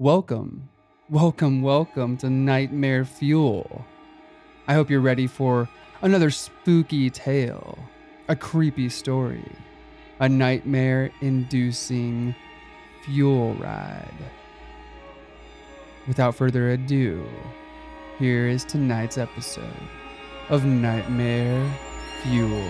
Welcome, welcome, welcome to Nightmare Fuel. I hope you're ready for another spooky tale, a creepy story, a nightmare inducing fuel ride. Without further ado, here is tonight's episode of Nightmare Fuel.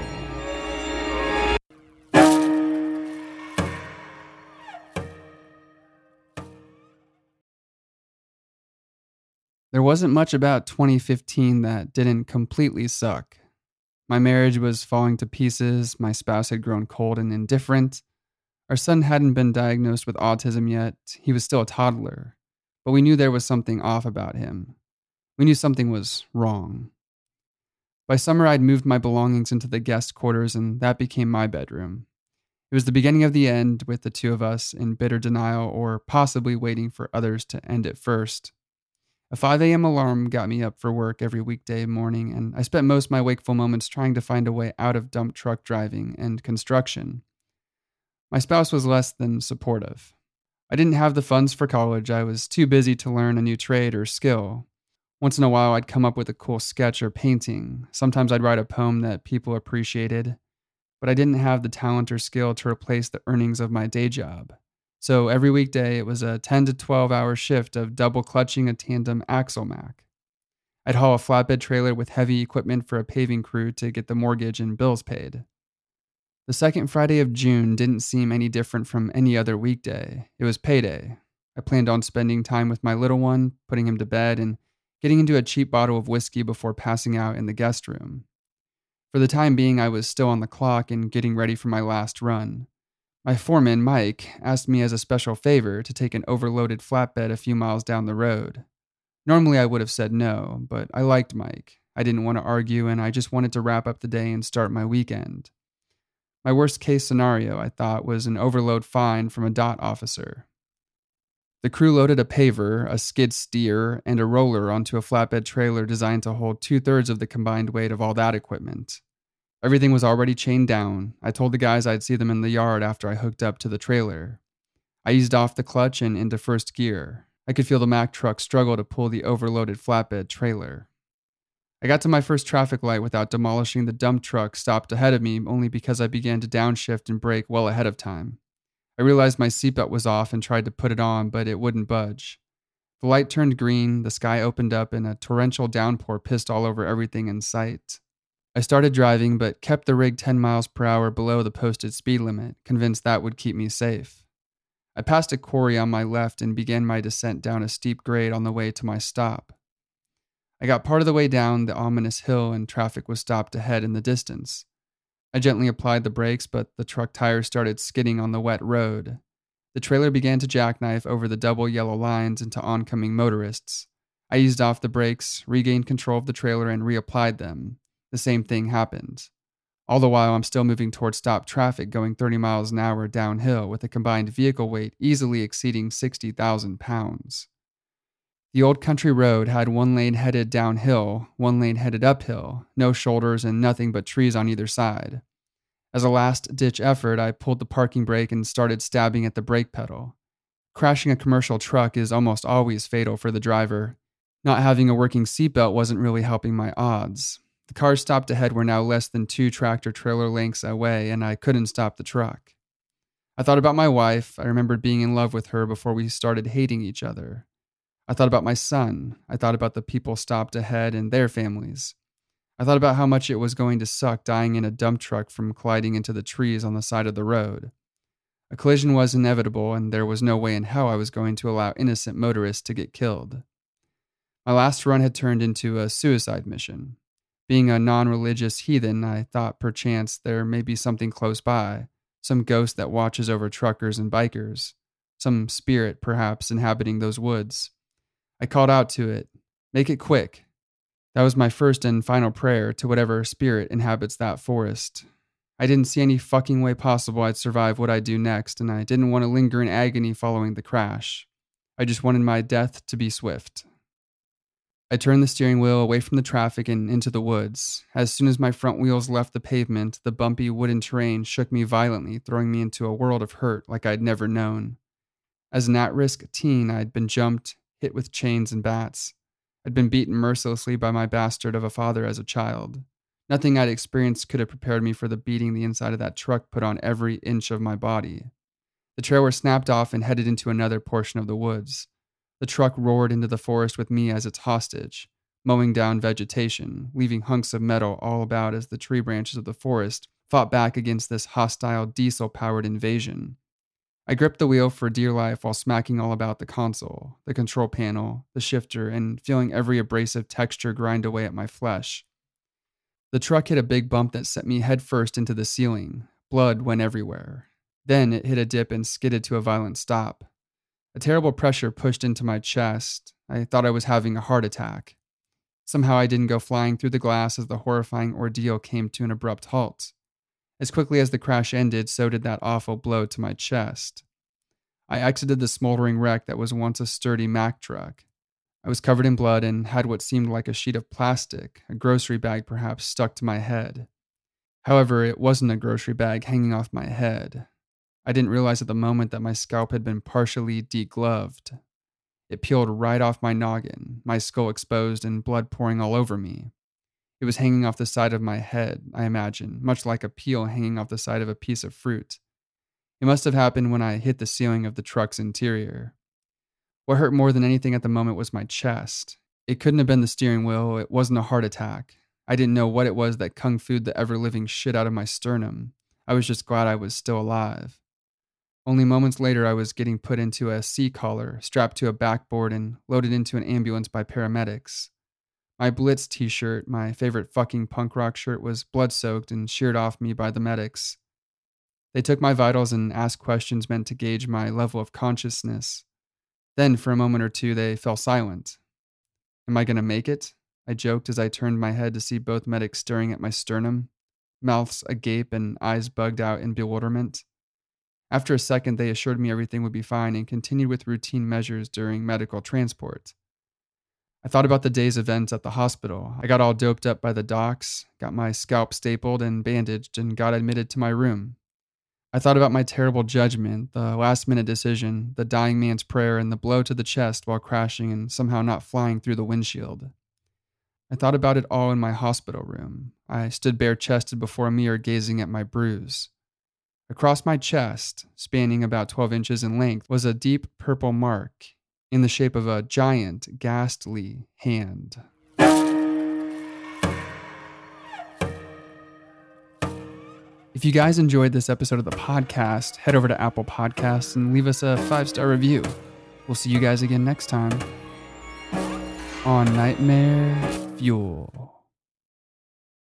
There wasn't much about 2015 that didn't completely suck. My marriage was falling to pieces, my spouse had grown cold and indifferent. Our son hadn't been diagnosed with autism yet, he was still a toddler, but we knew there was something off about him. We knew something was wrong. By summer, I'd moved my belongings into the guest quarters, and that became my bedroom. It was the beginning of the end, with the two of us in bitter denial or possibly waiting for others to end it first. A 5 a.m. alarm got me up for work every weekday morning, and I spent most of my wakeful moments trying to find a way out of dump truck driving and construction. My spouse was less than supportive. I didn't have the funds for college, I was too busy to learn a new trade or skill. Once in a while, I'd come up with a cool sketch or painting. Sometimes I'd write a poem that people appreciated, but I didn't have the talent or skill to replace the earnings of my day job. So every weekday, it was a 10 to 12 hour shift of double clutching a tandem axle Mack. I'd haul a flatbed trailer with heavy equipment for a paving crew to get the mortgage and bills paid. The second Friday of June didn't seem any different from any other weekday. It was payday. I planned on spending time with my little one, putting him to bed, and getting into a cheap bottle of whiskey before passing out in the guest room. For the time being, I was still on the clock and getting ready for my last run. My foreman, Mike, asked me as a special favor to take an overloaded flatbed a few miles down the road. Normally, I would have said no, but I liked Mike. I didn't want to argue, and I just wanted to wrap up the day and start my weekend. My worst case scenario, I thought, was an overload fine from a DOT officer. The crew loaded a paver, a skid steer, and a roller onto a flatbed trailer designed to hold two thirds of the combined weight of all that equipment. Everything was already chained down. I told the guys I'd see them in the yard after I hooked up to the trailer. I eased off the clutch and into first gear. I could feel the Mack truck struggle to pull the overloaded flatbed trailer. I got to my first traffic light without demolishing the dump truck stopped ahead of me only because I began to downshift and brake well ahead of time. I realized my seatbelt was off and tried to put it on, but it wouldn't budge. The light turned green, the sky opened up, and a torrential downpour pissed all over everything in sight. I started driving, but kept the rig 10 miles per hour below the posted speed limit, convinced that would keep me safe. I passed a quarry on my left and began my descent down a steep grade on the way to my stop. I got part of the way down the ominous hill and traffic was stopped ahead in the distance. I gently applied the brakes, but the truck tires started skidding on the wet road. The trailer began to jackknife over the double yellow lines into oncoming motorists. I eased off the brakes, regained control of the trailer, and reapplied them the same thing happened. All the while, I'm still moving towards stop traffic going 30 miles an hour downhill with a combined vehicle weight easily exceeding 60,000 pounds. The old country road had one lane headed downhill, one lane headed uphill, no shoulders, and nothing but trees on either side. As a last ditch effort, I pulled the parking brake and started stabbing at the brake pedal. Crashing a commercial truck is almost always fatal for the driver. Not having a working seatbelt wasn't really helping my odds. The cars stopped ahead were now less than two tractor trailer lengths away, and I couldn't stop the truck. I thought about my wife. I remembered being in love with her before we started hating each other. I thought about my son. I thought about the people stopped ahead and their families. I thought about how much it was going to suck dying in a dump truck from colliding into the trees on the side of the road. A collision was inevitable, and there was no way in hell I was going to allow innocent motorists to get killed. My last run had turned into a suicide mission. Being a non religious heathen, I thought perchance there may be something close by, some ghost that watches over truckers and bikers, some spirit perhaps inhabiting those woods. I called out to it, Make it quick. That was my first and final prayer to whatever spirit inhabits that forest. I didn't see any fucking way possible I'd survive what I'd do next, and I didn't want to linger in agony following the crash. I just wanted my death to be swift. I turned the steering wheel away from the traffic and into the woods. As soon as my front wheels left the pavement, the bumpy wooden terrain shook me violently, throwing me into a world of hurt like I'd never known. As an at risk teen, I'd been jumped, hit with chains and bats. I'd been beaten mercilessly by my bastard of a father as a child. Nothing I'd experienced could have prepared me for the beating the inside of that truck put on every inch of my body. The trailer snapped off and headed into another portion of the woods. The truck roared into the forest with me as its hostage, mowing down vegetation, leaving hunks of metal all about as the tree branches of the forest fought back against this hostile diesel powered invasion. I gripped the wheel for dear life while smacking all about the console, the control panel, the shifter, and feeling every abrasive texture grind away at my flesh. The truck hit a big bump that sent me headfirst into the ceiling. Blood went everywhere. Then it hit a dip and skidded to a violent stop. A terrible pressure pushed into my chest. I thought I was having a heart attack. Somehow I didn't go flying through the glass as the horrifying ordeal came to an abrupt halt. As quickly as the crash ended, so did that awful blow to my chest. I exited the smoldering wreck that was once a sturdy Mack truck. I was covered in blood and had what seemed like a sheet of plastic, a grocery bag perhaps, stuck to my head. However, it wasn't a grocery bag hanging off my head. I didn't realize at the moment that my scalp had been partially degloved. It peeled right off my noggin, my skull exposed and blood pouring all over me. It was hanging off the side of my head, I imagine, much like a peel hanging off the side of a piece of fruit. It must have happened when I hit the ceiling of the truck's interior. What hurt more than anything at the moment was my chest. It couldn't have been the steering wheel, it wasn't a heart attack. I didn't know what it was that kung fu'd the ever living shit out of my sternum. I was just glad I was still alive. Only moments later, I was getting put into a C collar, strapped to a backboard, and loaded into an ambulance by paramedics. My Blitz t shirt, my favorite fucking punk rock shirt, was blood soaked and sheared off me by the medics. They took my vitals and asked questions meant to gauge my level of consciousness. Then, for a moment or two, they fell silent. Am I going to make it? I joked as I turned my head to see both medics staring at my sternum, mouths agape and eyes bugged out in bewilderment. After a second, they assured me everything would be fine and continued with routine measures during medical transport. I thought about the day's events at the hospital. I got all doped up by the docs, got my scalp stapled and bandaged, and got admitted to my room. I thought about my terrible judgment, the last minute decision, the dying man's prayer, and the blow to the chest while crashing and somehow not flying through the windshield. I thought about it all in my hospital room. I stood bare chested before a mirror gazing at my bruise. Across my chest, spanning about 12 inches in length, was a deep purple mark, in the shape of a giant, ghastly hand. If you guys enjoyed this episode of the podcast, head over to Apple Podcasts and leave us a five star review. We'll see you guys again next time on Nightmare Fuel.